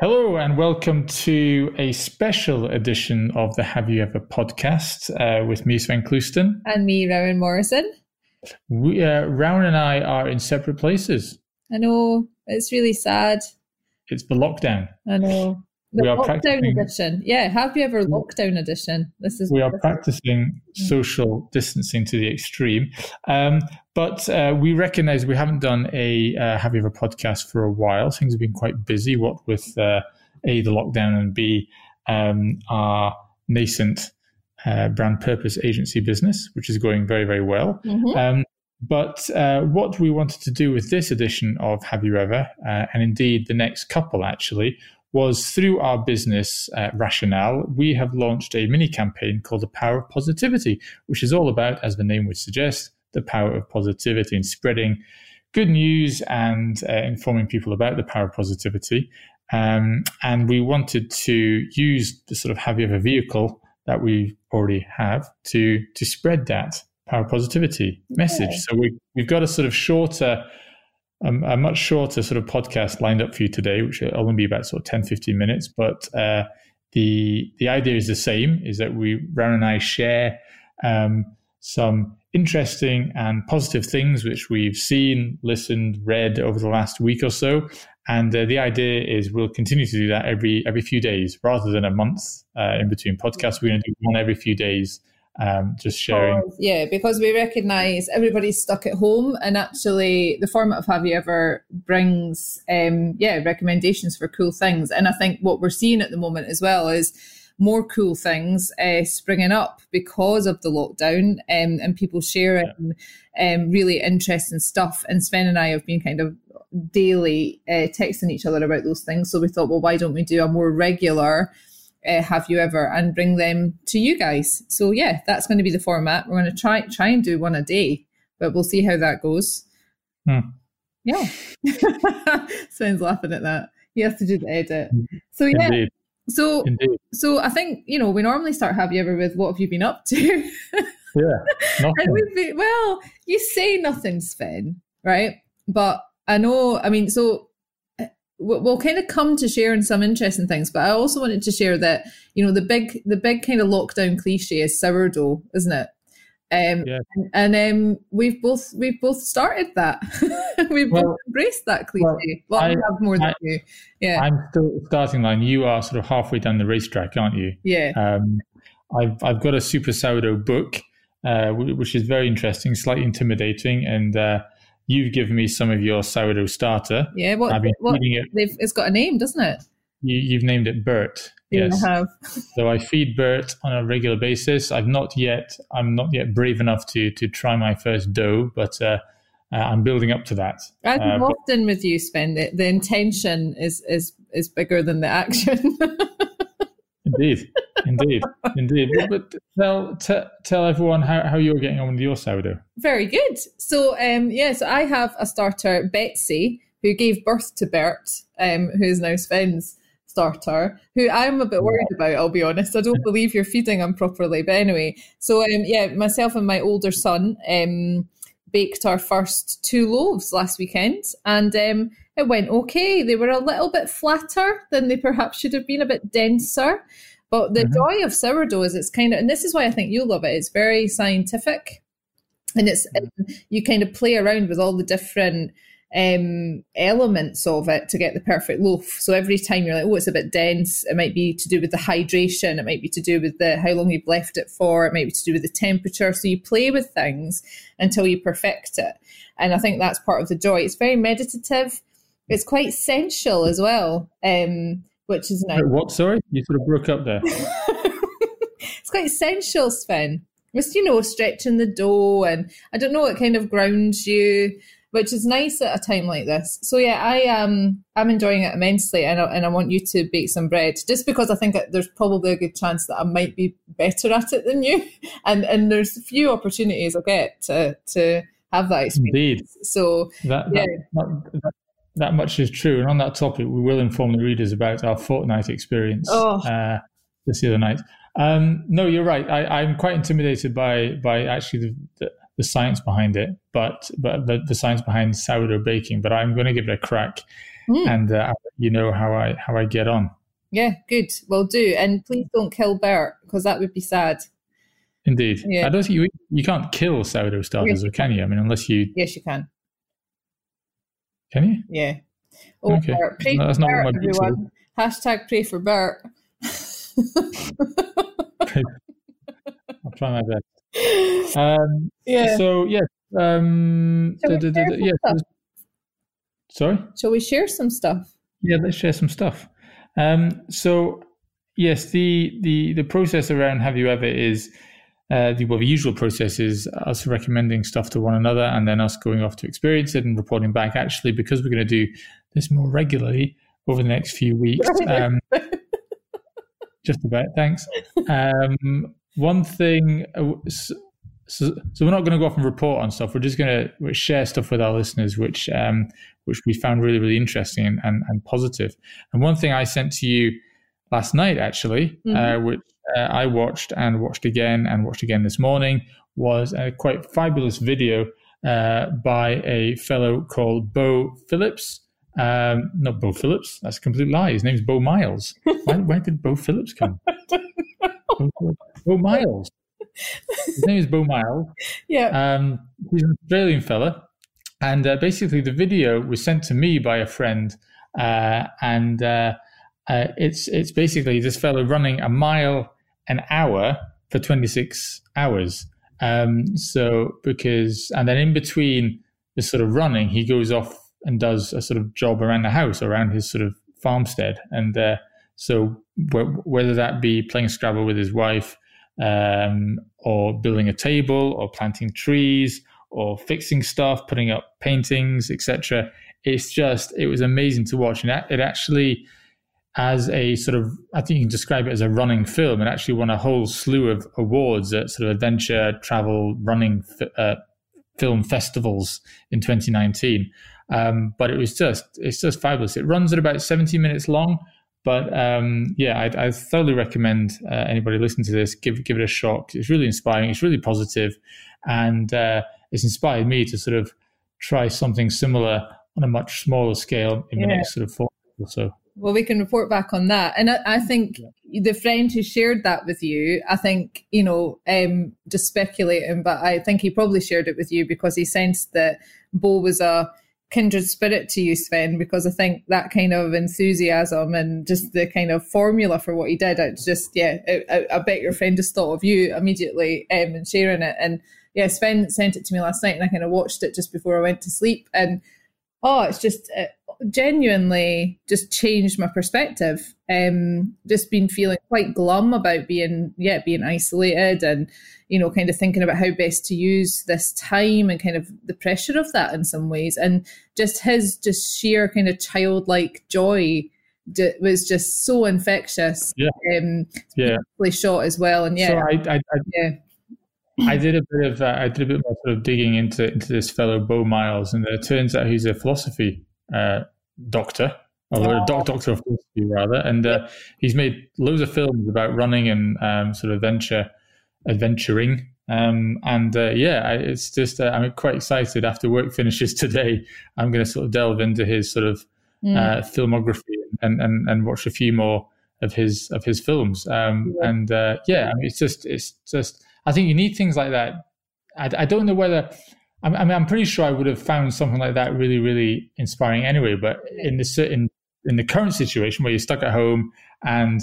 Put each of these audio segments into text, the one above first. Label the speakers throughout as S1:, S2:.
S1: Hello, and welcome to a special edition of the Have You Ever podcast uh, with me, Svein Clouston.
S2: And me, Rowan Morrison.
S1: We, uh, Rowan and I are in separate places.
S2: I know, it's really sad.
S1: It's the lockdown.
S2: I know. The we are lockdown edition. Yeah, have you ever lockdown edition?
S1: This is we are practicing social distancing to the extreme. Um, but uh, we recognize we haven't done a uh, have you ever podcast for a while. Things have been quite busy. What with uh, a the lockdown and b um, our nascent uh, brand purpose agency business, which is going very very well. Mm-hmm. Um, but uh, what we wanted to do with this edition of Have You Ever, uh, and indeed the next couple actually, was through our business uh, rationale, we have launched a mini campaign called The Power of Positivity, which is all about, as the name would suggest, the power of positivity and spreading good news and uh, informing people about the power of positivity. Um, and we wanted to use the sort of have you ever vehicle that we already have to to spread that power of positivity message. So we, we've got a sort of shorter um, a much shorter sort of podcast lined up for you today, which will only be about sort of 10, 15 minutes. But uh, the the idea is the same: is that we, Rowan and I, share um, some interesting and positive things which we've seen, listened, read over the last week or so. And uh, the idea is we'll continue to do that every every few days, rather than a month uh, in between podcasts. We're going to do one every few days um, just sharing.
S2: Yeah, because we recognize everybody's stuck at home, and actually, the format of Have You Ever brings, um, yeah, recommendations for cool things. And I think what we're seeing at the moment as well is more cool things uh, springing up because of the lockdown um, and people sharing yeah. um, really interesting stuff. And Svein and I have been kind of daily uh, texting each other about those things. So we thought, well, why don't we do a more regular uh, have you ever and bring them to you guys. So yeah, that's going to be the format. We're going to try try and do one a day, but we'll see how that goes. Hmm. Yeah, Svein's laughing at that. He has to do the edit. So yeah. Indeed. So, Indeed. so I think you know we normally start have you ever with what have you been up to?
S1: yeah,
S2: been, well, you say nothing, Svein, right? But I know. I mean, so we'll kind of come to sharing some interesting things but i also wanted to share that you know the big the big kind of lockdown cliche is sourdough isn't it? Um, yeah. and, um, we've both we've both started that. We've well, both embraced that cliche. Well, well I, have more than I, you. Yeah.
S1: I'm still starting line. You are sort of halfway down the racetrack aren't you?
S2: Yeah. Um,
S1: I've, I've got a super sourdough book uh, which is very interesting slightly intimidating and uh, You've given me some of your sourdough starter.
S2: Yeah, what, I've been what, it. It's got a name, doesn't it?
S1: You, have named it Bert.
S2: Yes, I have.
S1: so I feed Bert on a regular basis. I've not yet. I'm not yet brave enough to to try my first dough, but uh, uh, I'm building up to that.
S2: I'm
S1: uh,
S2: often with you, Svein. The, the intention is is is bigger than the action.
S1: Indeed, indeed, indeed. But tell t- tell everyone how, how you're getting on with your sourdough.
S2: Very good. So um, yeah, so I have a starter, Betsy, who gave birth to Bert, um, who is now Svein's starter, who I'm a bit worried about. I'll be honest. I don't believe you're feeding him properly. But anyway, so um, yeah, myself and my older son um, baked our first two loaves last weekend, and um, it went okay. They were a little bit flatter than they perhaps should have been, a bit denser. But the mm-hmm. joy of sourdough is it's kind of, and this is why I think you'll love it. It's very scientific, and it's mm-hmm. you kind of play around with all the different um, elements of it to get the perfect loaf. So every time you're like, oh, it's a bit dense. It might be to do with the hydration. It might be to do with the how long you've left it for. It might be to do with the temperature. So you play with things until you perfect it. And I think that's part of the joy. It's very meditative. It's quite sensual as well, um, which is nice.
S1: What? Sorry, you sort of broke up there.
S2: it's quite sensual, Svein. Just you know, stretching the dough, and I don't know, it kind of grounds you, which is nice at a time like this. So yeah, I um I'm enjoying it immensely, and I, and I want you to bake some bread, just because I think there's probably a good chance that I might be better at it than you, and and there's a few opportunities I'll get to to have that experience.
S1: Indeed.
S2: So
S1: that, yeah. That, that, that much is true. And on that topic, we will inform the readers about our fortnight experience oh. uh, this other night. Um, no, you're right. I, am quite intimidated by by actually the, the, the, science behind it, but but the, the science behind sourdough baking. But I'm going to give it a crack. mm. and uh, you know how I how I get on.
S2: Yeah, good. Well, do and please don't kill Bert because that would be sad.
S1: Indeed, yeah. I don't think you you can't kill sourdough starters, yes, or can you? I mean, unless you.
S2: Yes, you can.
S1: Can you?
S2: Yeah. Oh, okay. Bert. Pray no, that's for Bert, everyone. Hashtag pray for Bert.
S1: I'll try my best. Um, yeah. So yes. Um, da, da, da, yes. Sorry.
S2: Shall we share some stuff?
S1: Yeah, let's share some stuff. Um, so yes, the the the process around Have You Ever is uh, the well, the usual process is us recommending stuff to one another, and then us going off to experience it and reporting back. Actually, because we're going to do this more regularly over the next few weeks. Um, just about. Thanks. Um, one thing. Uh, so, so, we're not going to go off and report on stuff. We're just going to share stuff with our listeners, which um, which we found really really interesting and, and, and, positive. And one thing I sent to you last night, actually, mm-hmm. uh, which uh, I watched and watched again and watched again this morning, was a quite fabulous video uh, by a fellow called Beau Phillips. Um, not Beau Phillips. That's a complete lie. His name's Beau Miles. Why, where did Beau Phillips come? Beau Miles. His name is Beau Miles.
S2: Yeah.
S1: Um, he's an Australian fella, and uh, basically the video was sent to me by a friend, uh, and uh, it's it's basically this fellow running a mile an hour for 26 hours. Um, so because and then in between the sort of running, he goes off and does a sort of job around the house, around his sort of farmstead, and uh, so whether that be playing Scrabble with his wife, um, or building a table, or planting trees, or fixing stuff, putting up paintings, etc. It's just it was amazing to watch, and it actually as a sort of I think you can describe it as a running film. It actually won a whole slew of awards at sort of adventure, travel, running uh, film festivals in 2019. Um, but it was just it's just fabulous. It runs at about 70 minutes long. But um, yeah, I, I, thoroughly recommend uh, anybody listening to this give give it a shot. It's really inspiring. It's really positive, and uh, it's inspired me to sort of try something similar on a much smaller scale in yeah. the next sort of four or so.
S2: Well, we can report back on that. And I, I think yeah. the friend who shared that with you, I think, you know, um, just speculating, but I think he probably shared it with you because he sensed that Beau was a kindred spirit to you, Svein, because I think that kind of enthusiasm and just the kind of formula for what he did, it's just, yeah, I, I bet your friend just thought of you immediately um, and sharing it. And yeah, Svein sent it to me last night and I kind of watched it just before I went to sleep. And oh, it's just, it, genuinely just changed my perspective. Um, just been feeling quite glum about being, yeah, being isolated and, you know, kind of thinking about how best to use this time and kind of the pressure of that in some ways. And just his just sheer kind of childlike joy was just so infectious.
S1: Yeah.
S2: Um, yeah. Shot as well. And yeah.
S1: So I, I, I yeah. I did a bit of uh, I did a bit more sort of digging into into this fellow Beau Miles, and it turns out he's a philosophy uh, doctor, or a doc, doctor of philosophy rather, and uh, he's made loads of films about running and um, sort of adventure, adventuring. Um, and uh, yeah, I, it's just uh, I'm quite excited. After work finishes today, I'm going to sort of delve into his sort of mm. Uh, filmography and, and and watch a few more of his of his films. Um, yeah. And uh, yeah, I mean, it's just it's just I think you need things like that. I, I don't know whether I mean, I'm pretty sure I would have found something like that really, really inspiring anyway. But in the in in the current situation where you're stuck at home and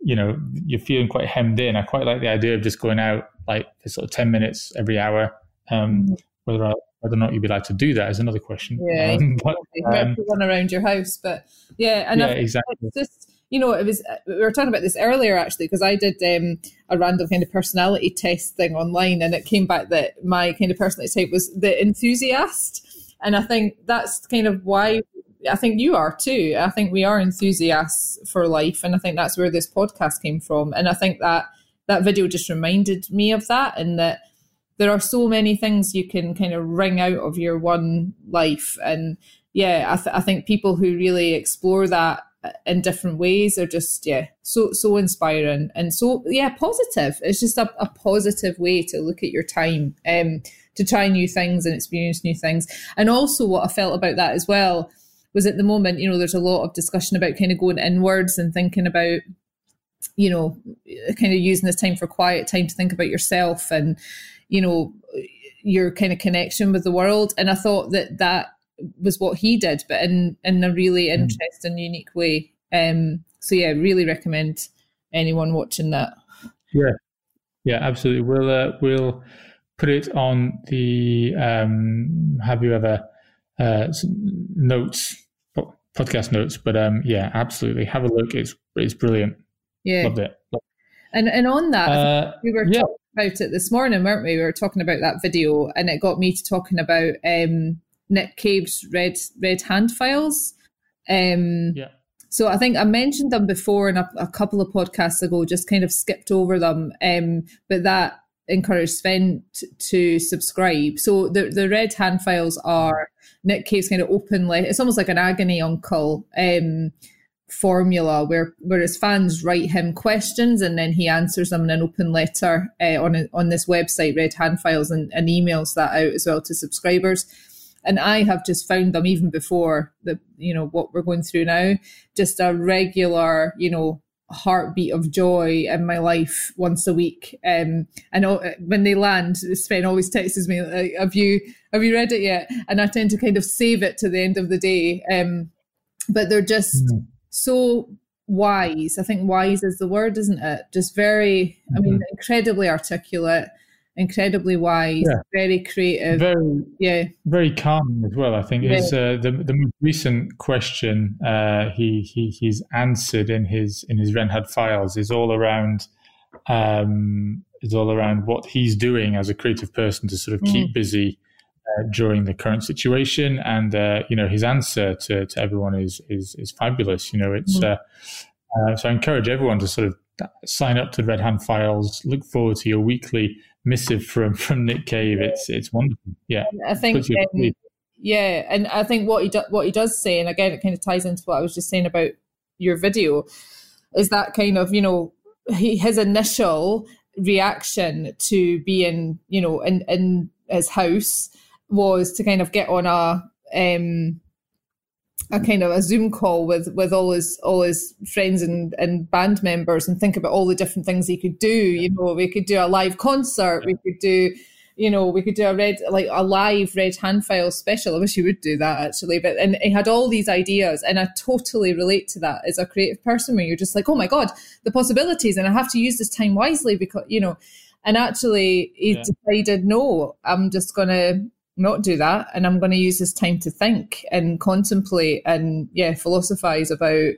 S1: you know you're feeling quite hemmed in, I quite like the idea of just going out like for sort of ten minutes every hour. Um, mm-hmm. whether I, whether or not you'd be allowed to do that is another question.
S2: Yeah, um, but, um, run around your house, but yeah, and
S1: yeah, exactly.
S2: Just you know, it was we were talking about this earlier actually because I did um, a random kind of personality test thing online, and it came back that my kind of personality type was the enthusiast, and I think that's kind of why I think you are too. I think we are enthusiasts for life, and I think that's where this podcast came from, and I think that that video just reminded me of that, and that there are so many things you can kind of wring out of your one life, and yeah, I, th- I think people who really explore that in different ways are just yeah so so inspiring and so yeah positive it's just a, a positive way to look at your time um to try new things and experience new things and also what i felt about that as well was at the moment, you know, there's a lot of discussion about kind of going inwards and thinking about, you know, kind of using this time for quiet time to think about yourself and, you know, your kind of connection with the world. And I thought that that was what he did, but in in a really hmm. interesting, mm. unique way. Um, so yeah, really recommend anyone watching that.
S1: Yeah, yeah, absolutely. We'll uh, we'll put it on the um, have you ever uh, notes podcast notes, but um, yeah, absolutely. Have a look. It's it's brilliant.
S2: Yeah,
S1: loved it.
S2: And and on that, uh, we were yeah. talking about it this morning, weren't we? We were talking about that video, and it got me to talking about um, Nick Cave's red red hand files. Um,
S1: yeah.
S2: So I think I mentioned them before in a, a, couple of podcasts ago, just kind of skipped over them. Um, but that encouraged Svein t- to subscribe. So the the red hand files are Nick Cave's kind of openly. It's almost like an agony uncle um, formula where where his fans write him questions and then he answers them in an open letter uh, on a, on this website, Red Hand Files, and, and emails that out as well to subscribers and I have just found them even before the you know what we're going through now, just a regular you know heartbeat of joy in my life once a week. Um, and when they land, Svein always texts me, like, "Have you have you read it yet?" And I tend to kind of save it to the end of the day. Um, but they're just mm. so wise. I think wise is the word, isn't it? Just very, mm-hmm. I mean, mm-hmm. incredibly articulate incredibly wise, yeah. very creative.
S1: Very,
S2: yeah,
S1: very calming as well. I think yeah. is uh, the the most recent question uh, he he he's answered in his in his Red files is all around um, is all around what he's doing as a creative person to sort of mm. keep busy. Uh, during the current situation, and uh, you know his answer to, to everyone is is is fabulous. You know, it's mm. uh, so I encourage everyone to sort of sign up to Red Hand Files. Look forward to your weekly missive from from Nick Cave. It's it's wonderful. Yeah,
S2: I think. Um, yeah, and I think what he do, what he does say, and again, it kind of ties into what I was just saying about your video, is that kind of you know he, his initial reaction to being you know in in his house was to kind of get on a um a kind of a Zoom call with with all his all his friends and, and band members and think about all the different things he could do. You know, we could do a live concert, we could do, you know, we could do a red like a live red hand file special. I wish he would do that actually. But and he had all these ideas and I totally relate to that as a creative person where you're just like, oh my God, the possibilities and I have to use this time wisely because you know and actually he yeah. decided no, I'm just gonna not do that and i'm going to use this time to think and contemplate and yeah philosophize about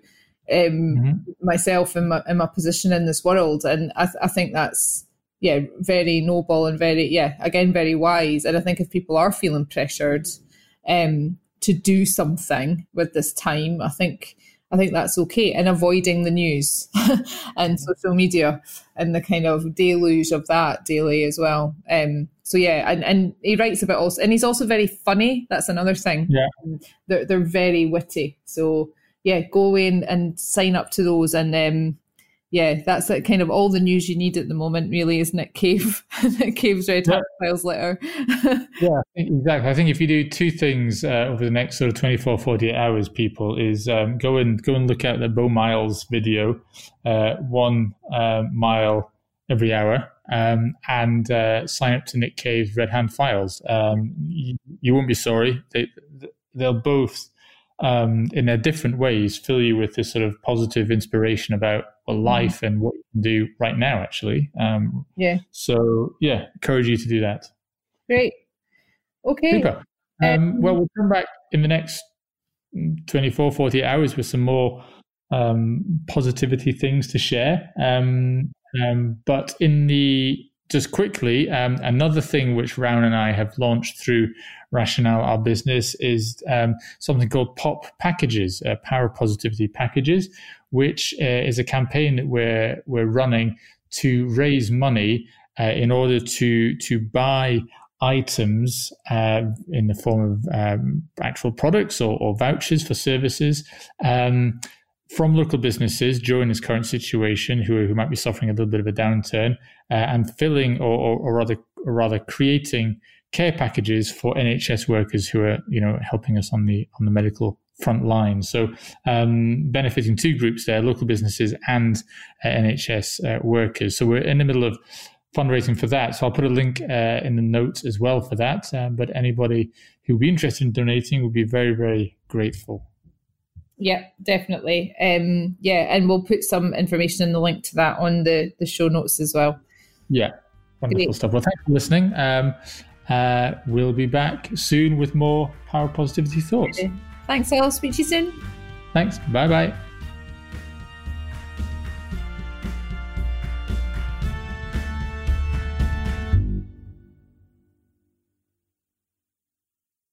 S2: um, mm-hmm. myself and my, and my position in this world and I, th- I think that's yeah very noble and very yeah again very wise and i think if people are feeling pressured um, to do something with this time i think I think that's okay. And avoiding the news and social media and the kind of deluge of that daily as well. Um, so yeah, and, and he writes about also, and he's also very funny. That's another thing.
S1: Yeah,
S2: um, they're they're very witty. So yeah, go in and sign up to those, and um, yeah, that's like kind of all the news you need at the moment, really, isn't it? Cave, Cave's Red Hand yeah. Files letter.
S1: yeah, exactly. I think if you do two things uh, over the next sort of 24, 48 hours, people, is um, go and go and look at the Beau Miles video, uh, one uh, mile every hour, um, and uh, sign up to Nick Cave's Red Hand Files. Um, you, you, won't be sorry. They, they'll both um, in their different ways, fill you with this sort of positive inspiration about well, mm-hmm. life and what you can do right now, actually. Um,
S2: yeah.
S1: So, yeah, encourage you to do that.
S2: Great. Okay.
S1: Super. Um, um, well, we'll come back in the next 24, 48 hours with some more um, positivity things to share. Um, um, but in the just quickly, um, another thing which Rowan and I have launched through Rationale, our business, is um, something called POP packages, uh, Power Positivity packages, which uh, is a campaign that we're we're running to raise money uh, in order to to buy items uh, in the form of um, actual products or, or, vouchers for services um, from local businesses during this current situation who, who might be suffering a little bit of a downturn uh, and filling or, or, or, rather or rather creating care packages for NHS workers who are you know helping us on the on the medical front line. So, um, benefiting two groups there local businesses and uh, NHS uh, workers. So, we're in the middle of fundraising for that. So, I'll put a link uh, in the notes as well for that. Um, but anybody who would be interested in donating would be very, very grateful.
S2: Yeah, definitely. Um, yeah, and we'll put some information in the link to that on the, the show notes as well.
S1: Yeah, wonderful Great. stuff. Well, thanks for listening. Um, uh, we'll be back soon with more Power Positivity Thoughts.
S2: Thanks, I'll speak to you soon.
S1: Thanks. Bye bye.